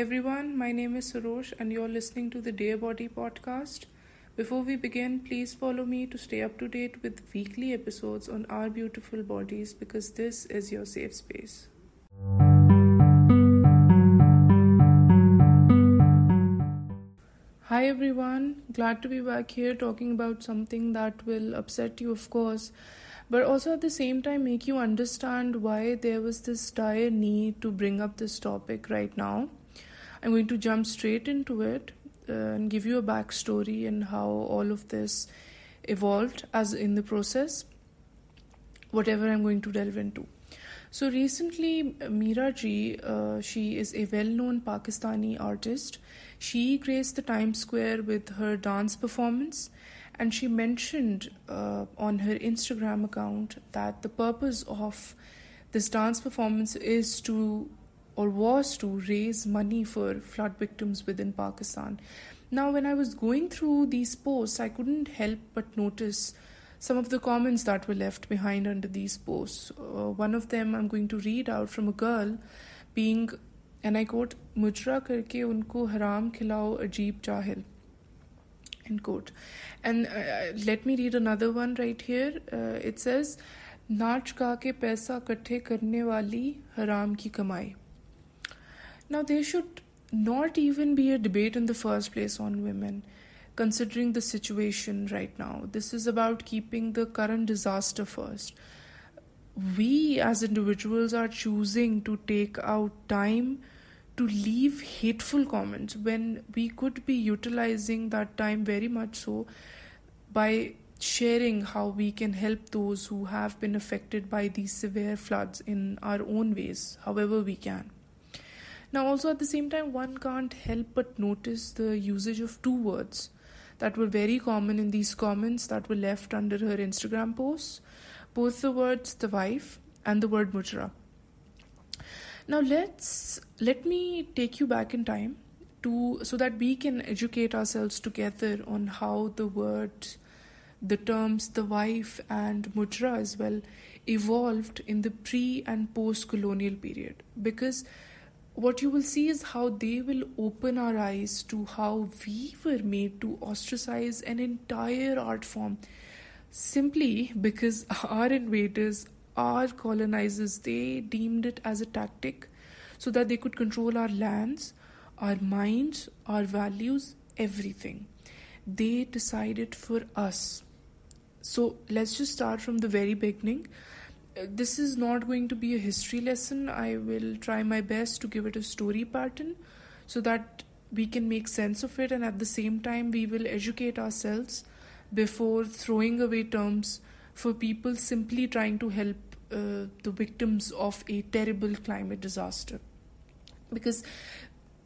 everyone, my name is Sarosh, and you're listening to the Dear Body podcast. Before we begin, please follow me to stay up to date with weekly episodes on our beautiful bodies because this is your safe space. Hi everyone, glad to be back here talking about something that will upset you, of course, but also at the same time make you understand why there was this dire need to bring up this topic right now. I'm going to jump straight into it uh, and give you a backstory and how all of this evolved as in the process, whatever I'm going to delve into. So recently, Meera Ji, uh, she is a well-known Pakistani artist. She graced the Times Square with her dance performance, and she mentioned uh, on her Instagram account that the purpose of this dance performance is to or was to raise money for flood victims within Pakistan. Now, when I was going through these posts, I couldn't help but notice some of the comments that were left behind under these posts. Uh, one of them I'm going to read out from a girl being, and I quote, Mujra karke unko haram khilao ajeeb jahil. End quote. And uh, let me read another one right here. Uh, it says, नाच गा के पैसा इकट्ठे करने वाली हराम की कमाई Now, there should not even be a debate in the first place on women, considering the situation right now. This is about keeping the current disaster first. We as individuals are choosing to take out time to leave hateful comments when we could be utilizing that time very much so by sharing how we can help those who have been affected by these severe floods in our own ways, however we can. Now, also at the same time, one can't help but notice the usage of two words that were very common in these comments that were left under her Instagram posts both the words tawaif and the word mujra. Now let's let me take you back in time to so that we can educate ourselves together on how the words the terms tawaif and mujra as well evolved in the pre and post colonial period because what you will see is how they will open our eyes to how we were made to ostracize an entire art form simply because our invaders, our colonizers, they deemed it as a tactic so that they could control our lands, our minds, our values, everything. They decided for us. So let's just start from the very beginning this is not going to be a history lesson. I will try my best to give it a story pattern so that we can make sense of it and at the same time we will educate ourselves before throwing away terms for people simply trying to help uh, the victims of a terrible climate disaster because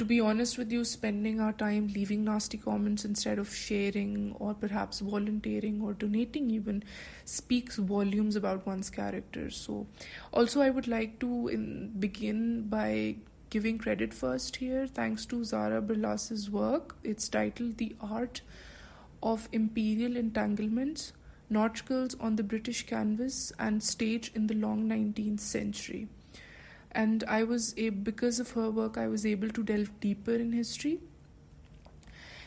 to be honest with you, spending our time leaving nasty comments instead of sharing or perhaps volunteering or donating even speaks volumes about one's character. So, also, I would like to in, begin by giving credit first here, thanks to Zara Berlas's work. It's titled The Art of Imperial Entanglements Nautch Girls on the British Canvas and Stage in the Long 19th Century and I was a because of her work I was able to delve deeper in history.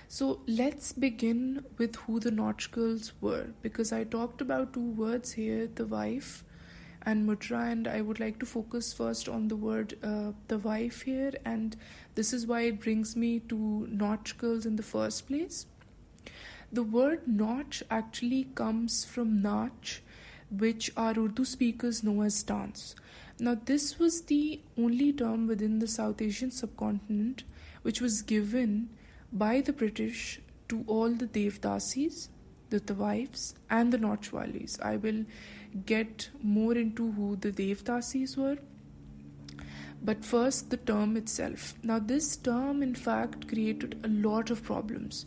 So let's begin with who the Nautch girls were because I talked about two words here tawaif and Mujra, and I would like to focus first on the word uh, tawaif here, and this is why it brings me to Nautch girls in the first place. The word Nautch actually comes from Nach, which our Urdu speakers know as dance. Now, this was the only term within the South Asian subcontinent which was given by the British to all the Devdasis, the Tawaifs, and the Nautchwalis. I will get more into who the Devdasis were. But first, the term itself. Now, this term, in fact, created a lot of problems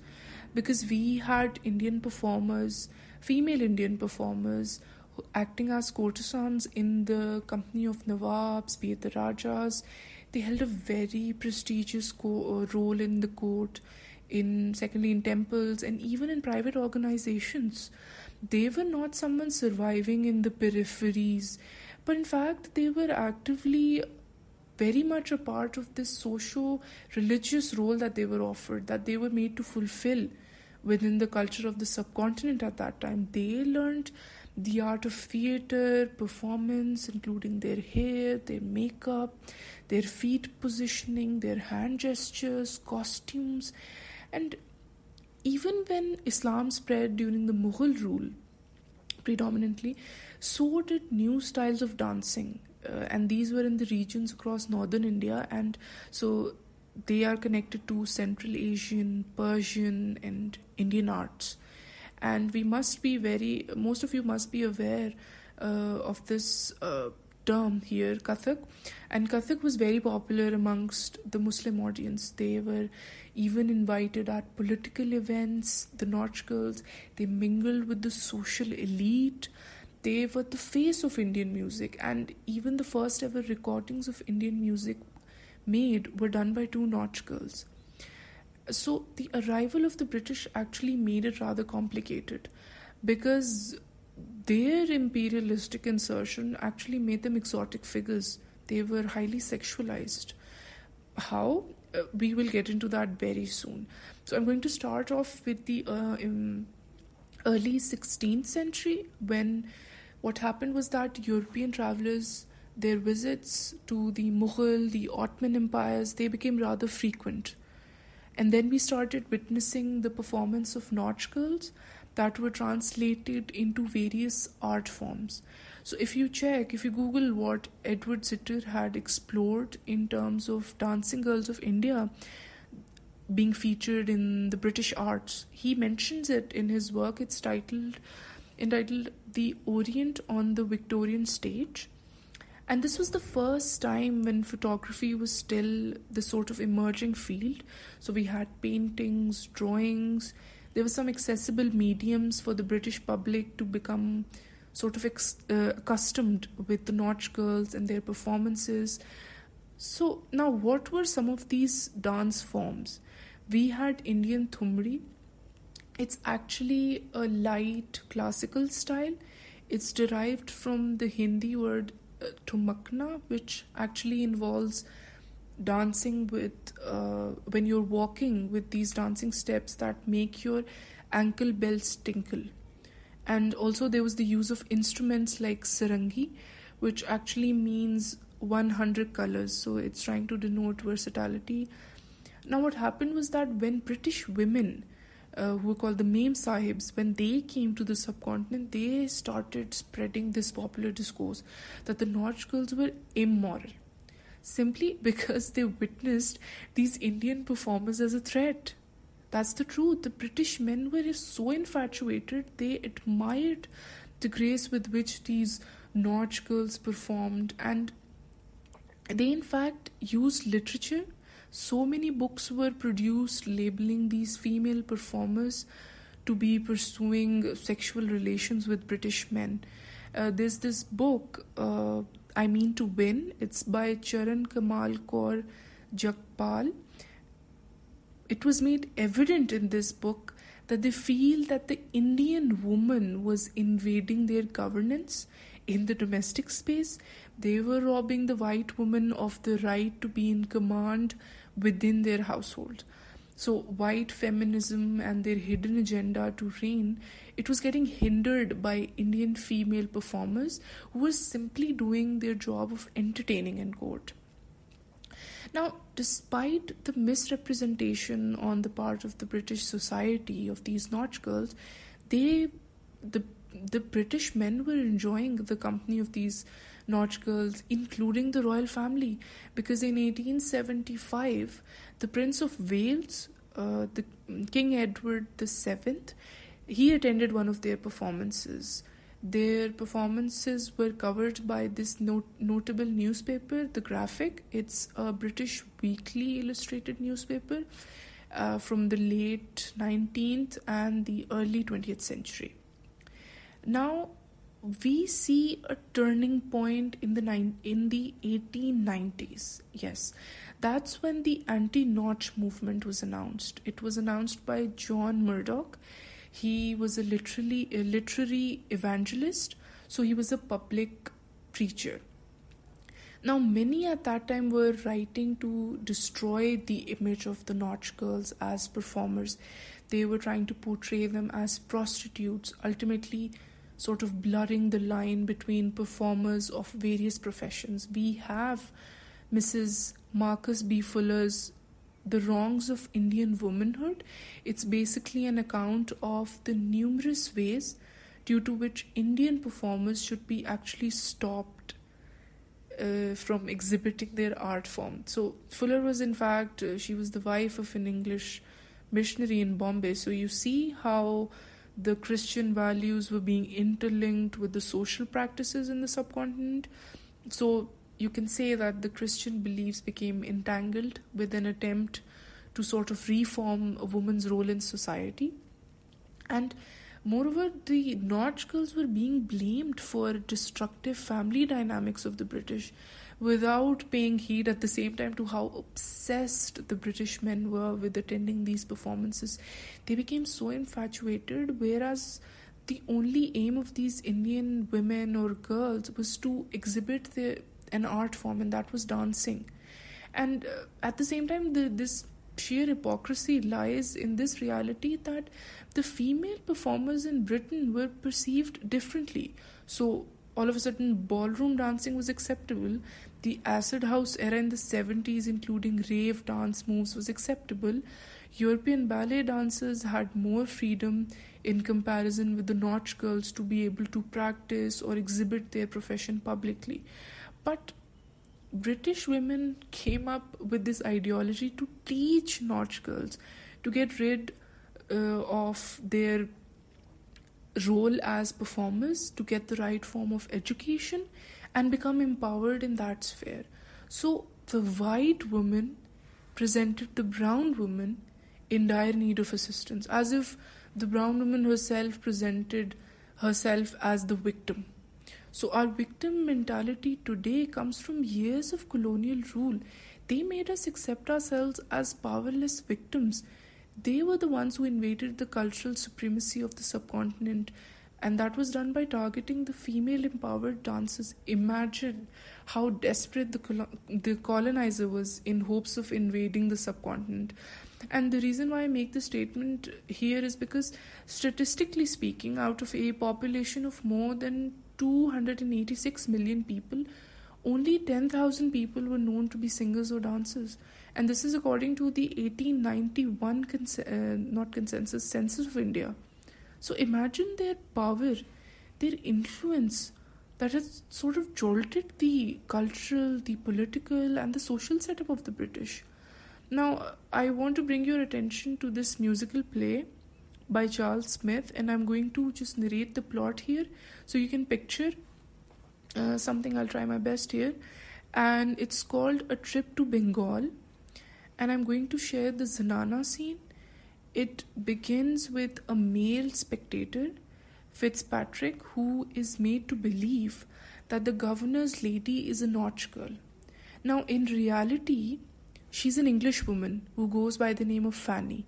because we had Indian performers, female Indian performers, acting as courtesans in the company of Nawabs, be it the Rajas. They held a very prestigious co- uh, role in the court, in secondly in temples, and even in private organizations. They were not someone surviving in the peripheries, but in fact, they were actively very much a part of this socio religious role that they were offered, that they were made to fulfill within the culture of the subcontinent at that time. They learned the art of theater, performance, including their hair, their makeup, their feet positioning, their hand gestures, costumes, and even when Islam spread during the Mughal rule, predominantly, so did new styles of dancing. Uh, and these were in the regions across northern India, and so they are connected to Central Asian, Persian, and Indian arts. And we must be very, most of you must be aware uh, of this uh, term here, Kathak. And Kathak was very popular amongst the Muslim audience. They were even invited at political events, the Nautch girls. They mingled with the social elite. They were the face of Indian music, and even the first ever recordings of Indian music made were done by two Nautch girls. So the arrival of the British actually made it rather complicated because their imperialistic insertion actually made them exotic figures. They were highly sexualized. How? Uh, we will get into that very soon. So I'm going to start off with the uh, early 16th century when what happened was that European travelers their visits to the Mughal, the Ottoman empires, they became rather frequent. And then we started witnessing the performance of Nautch girls that were translated into various art forms. So if you check, if you Google what Edward Ziter had explored in terms of dancing girls of India being featured in the British arts, he mentions it in his work. It's titled entitled The Orient on the Victorian Stage and this was the first time when photography was still the sort of emerging field. So we had paintings, drawings, there were some accessible mediums for the British public to become sort of ex- uh, accustomed with the Nautch girls and their performances. So, now what were some of these dance forms? We had Indian Thumri. It's actually a light classical style. It's derived from the Hindi word Thumakna, which actually involves dancing with uh, when you're walking with these dancing steps that make your ankle bells tinkle. And also, there was the use of instruments like sarangi, which actually means 100 colors, so it's trying to denote versatility. Now, what happened was that when British women uh, who were called the Mem Sahibs, when they came to the subcontinent, they started spreading this popular discourse that the Nautch girls were immoral simply because they witnessed these Indian performers as a threat. That's the truth. The British men were so infatuated, they admired the grace with which these Nautch girls performed, and they, in fact, used literature so many books were produced labeling these female performers to be pursuing sexual relations with British men. Uh, there's this book, uh, I Mean to Win, it's by Charan Kamal Kaur Jagpal. It was made evident in this book that they feel that the Indian woman was invading their governance in the domestic space. They were robbing the white woman of the right to be in command within their household. So, white feminism and their hidden agenda to reign, it was getting hindered by Indian female performers who were simply doing their job of entertaining in court. Now, despite the misrepresentation on the part of the British society of these Nautch girls, they the the British men were enjoying the company of these Nautch girls, including the royal family, because in 1875, the Prince of Wales, uh, the King Edward VII, he attended one of their performances. Their performances were covered by this not- notable newspaper, The Graphic. It's a British weekly illustrated newspaper uh, from the late 19th and the early 20th century. Now, we see a turning point in the in the 1890s. Yes, that's when the anti-Nautch movement was announced. It was announced by John Murdoch. He was a literally a literary evangelist, so he was a public preacher. Now, many at that time were writing to destroy the image of the Nautch girls as performers. They were trying to portray them as prostitutes, ultimately, sort of blurring the line between performers of various professions. We have Mrs. Marcus B. Fuller's The Wrongs of Indian Womanhood. It's basically an account of the numerous ways due to which Indian performers should be actually stopped uh, from exhibiting their art form. So, Fuller was, in fact, uh, she was the wife of an English missionary in Bombay. So, you see how the Christian values were being interlinked with the social practices in the subcontinent. So, you can say that the Christian beliefs became entangled with an attempt to sort of reform a woman's role in society. And moreover, the Nautch girls were being blamed for destructive family dynamics of the British without paying heed at the same time to how obsessed the British men were with attending these performances. They became so infatuated, whereas the only aim of these Indian women or girls was to exhibit their an art form, and that was dancing. And uh, at the same time, the, this sheer hypocrisy lies in this reality that the female performers in Britain were perceived differently. So, all of a sudden, ballroom dancing was acceptable. The acid house era in the 70s, including rave dance moves, was acceptable. European ballet dancers had more freedom in comparison with the Nautch girls to be able to practice or exhibit their profession publicly. But British women came up with this ideology to teach Nautch girls to get rid uh, of their role as performers, to get the right form of education, and become empowered in that sphere. So the white woman presented the brown woman in dire need of assistance, as if the brown woman herself presented herself as the victim so, our victim mentality today comes from years of colonial rule. They made us accept ourselves as powerless victims. They were the ones who invaded the cultural supremacy of the subcontinent, and that was done by targeting the female empowered dancers. Imagine how desperate the, col- the colonizer was in hopes of invading the subcontinent. And the reason why I make the statement here is because, statistically speaking, out of a population of more than 286 million people, only 10,000 people were known to be singers or dancers. And this is according to the 1891 cons- uh, not consensus census of India. So imagine their power, their influence that has sort of jolted the cultural, the political, and the social setup of the British. Now, I want to bring your attention to this musical play by Charles Smith, and I'm going to just narrate the plot here so you can picture uh, something. I'll try my best here, and it's called A Trip to Bengal, and I'm going to share the Zanana scene. It begins with a male spectator, Fitzpatrick, who is made to believe that the governor's lady is a Nautch girl. Now, in reality, she's an English woman who goes by the name of Fanny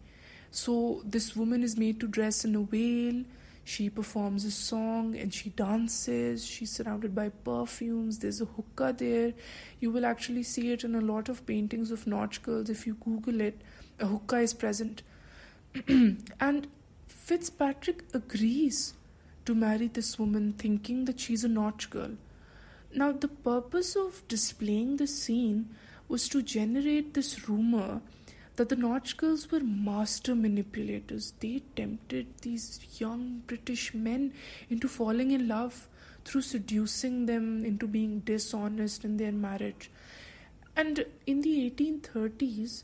so this woman is made to dress in a veil. She performs a song and she dances. She's surrounded by perfumes. There's a hookah there. You will actually see it in a lot of paintings of Nautch girls. If you Google it, a hookah is present. and Fitzpatrick agrees to marry this woman, thinking that she's a Nautch girl. Now, the purpose of displaying the scene was to generate this rumor that the Nautch girls were master manipulators. They tempted these young British men into falling in love through seducing them into being dishonest in their marriage. And in the 1830s,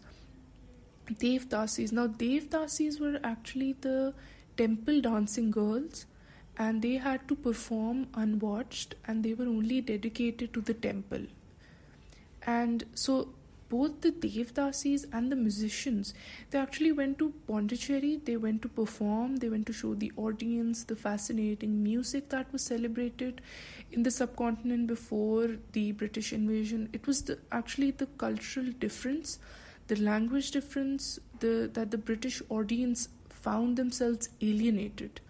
Devdasis. Now, Devdasis were actually the temple dancing girls, and they had to perform unwatched, and they were only dedicated to the temple. And so, both the Devdasis and the musicians, they actually went to Pondicherry, they went to perform, they went to show the audience the fascinating music that was celebrated in the subcontinent before the British invasion. It was the, actually the cultural difference, the language difference, the, that the British audience found themselves alienated,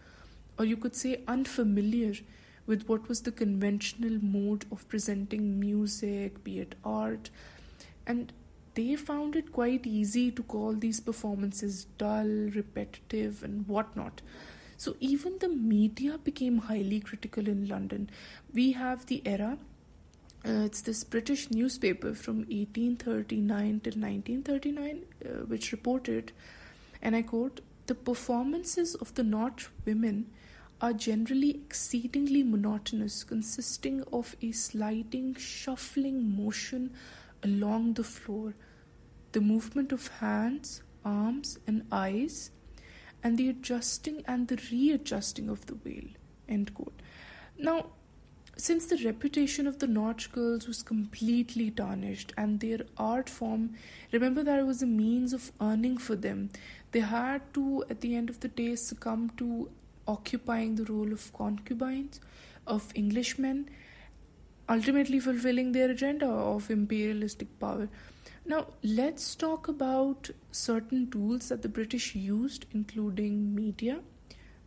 or you could say unfamiliar with what was the conventional mode of presenting music, be it art, and they found it quite easy to call these performances dull, repetitive, and whatnot. So even the media became highly critical in London. We have the era. Uh, it's this British newspaper from 1839 to 1939, uh, which reported, and I quote, the performances of the Nautch women are generally exceedingly monotonous, consisting of a sliding, shuffling motion along the floor, the movement of hands, arms, and eyes, and the adjusting and the readjusting of the veil. End quote. Now, since the reputation of the Nautch girls was completely tarnished and their art form, remember that it was a means of earning for them, they had to, at the end of the day, succumb to occupying the role of concubines of Englishmen, ultimately fulfilling their agenda of imperialistic power. Now, let's talk about certain tools that the British used, including media,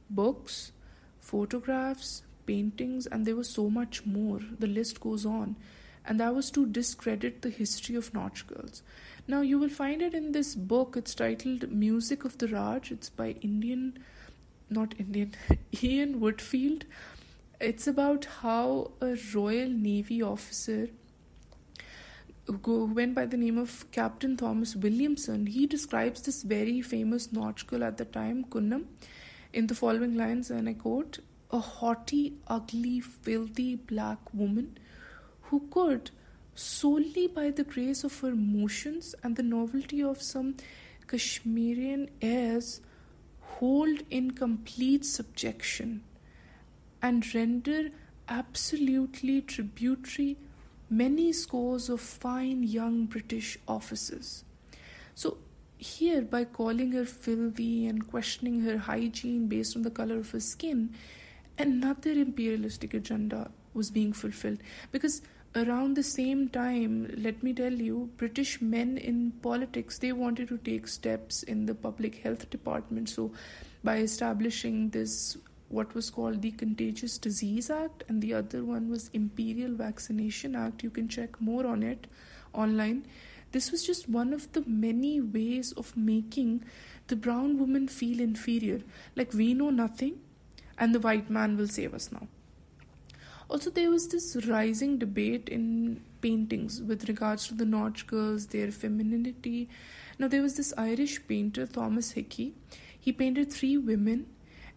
books, photographs, paintings, and there was so much more. The list goes on. And that was to discredit the history of Nautch girls. Now, you will find it in this book. It's titled Music of the Raj. It's by Indian not Indian, Ian Woodfield. It's about how a Royal Navy officer who went by the name of Captain Thomas Williamson, he describes this very famous nautch girl at the time, Kunnam, in the following lines, and I quote, a haughty, ugly, filthy black woman who could, solely by the grace of her motions and the novelty of some Kashmirian airs, hold in complete subjection and render absolutely tributary many scores of fine young British officers. So, here, by calling her filthy and questioning her hygiene based on the color of her skin, another imperialistic agenda was being fulfilled. Because around the same time, let me tell you, British men in politics they wanted to take steps in the public health department. So, by establishing this, what was called the Contagious Disease Act, and the other one was Imperial Vaccination Act. You can check more on it online. This was just one of the many ways of making the brown woman feel inferior, like we know nothing, and the white man will save us now. Also, there was this rising debate in paintings with regards to the Nautch girls, their femininity. Now, there was this Irish painter, Thomas Hickey. He painted three women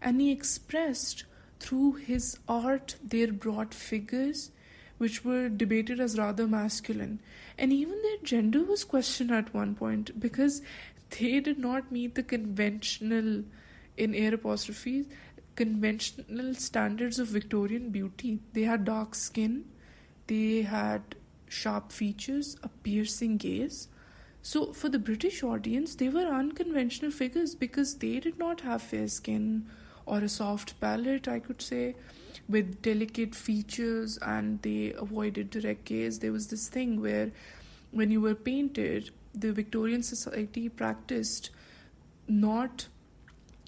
and he expressed through his art their broad figures, which were debated as rather masculine. And even their gender was questioned at one point because they did not meet the conventional, in air apostrophes, conventional standards of Victorian beauty. They had dark skin, they had sharp features, a piercing gaze. So, for the British audience, they were unconventional figures because they did not have fair skin or a soft palate, I could say, with delicate features, and they avoided direct gaze. There was this thing where, when you were painted, the Victorian society practiced not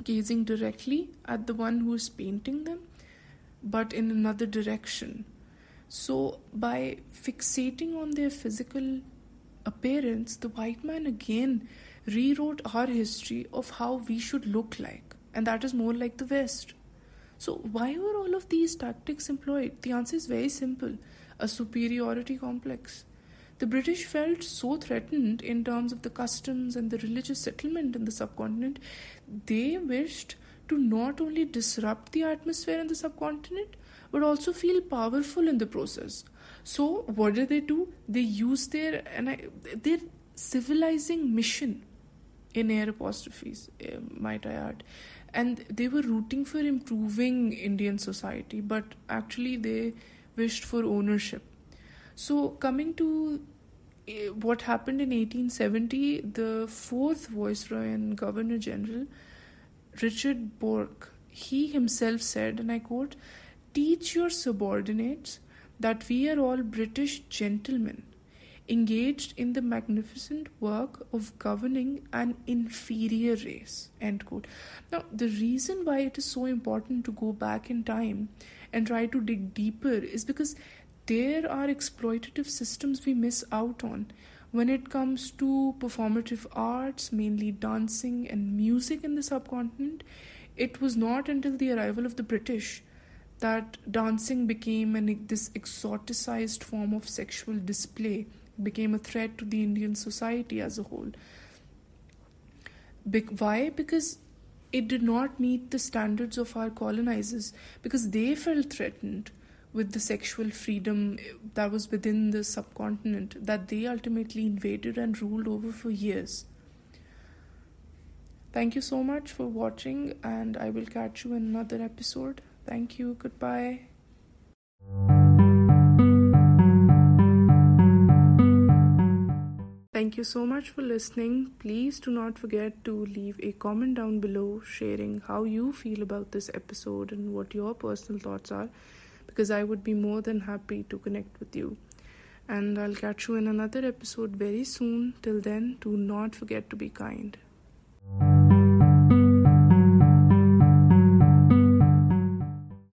gazing directly at the one who is painting them, but in another direction. So, by fixating on their physical appearance, the white man again rewrote our history of how we should look like, and that is more like the West. So, why were all of these tactics employed? The answer is very simple a superiority complex. The British felt so threatened in terms of the customs and the religious settlement in the subcontinent, they wished to not only disrupt the atmosphere in the subcontinent but also feel powerful in the process. So, what did they do? They used their and I, their civilizing mission in air apostrophes, uh, might I add, and they were rooting for improving Indian society, but actually they wished for ownership. So, coming to uh, what happened in 1870, the fourth Viceroy and Governor General, Richard Bourke, he himself said, and I quote, Teach your subordinates that we are all British gentlemen. Engaged in the magnificent work of governing an inferior race. End quote. Now, the reason why it is so important to go back in time and try to dig deeper is because there are exploitative systems we miss out on. When it comes to performative arts, mainly dancing and music in the subcontinent, it was not until the arrival of the British that dancing became an, this exoticized form of sexual display, became a threat to the Indian society as a whole. Be- why? Because it did not meet the standards of our colonizers, because they felt threatened with the sexual freedom eh, that was within the subcontinent that they ultimately invaded and ruled over for years. Thank you so much for watching, and I will catch you in another episode. Thank you. Goodbye. Thank you so much for listening. Please do not forget to leave a comment down below sharing how you feel about this episode and what your personal thoughts are because I would be more than happy to connect with you. And I'll catch you in another episode very soon. Till then, do not forget to be kind.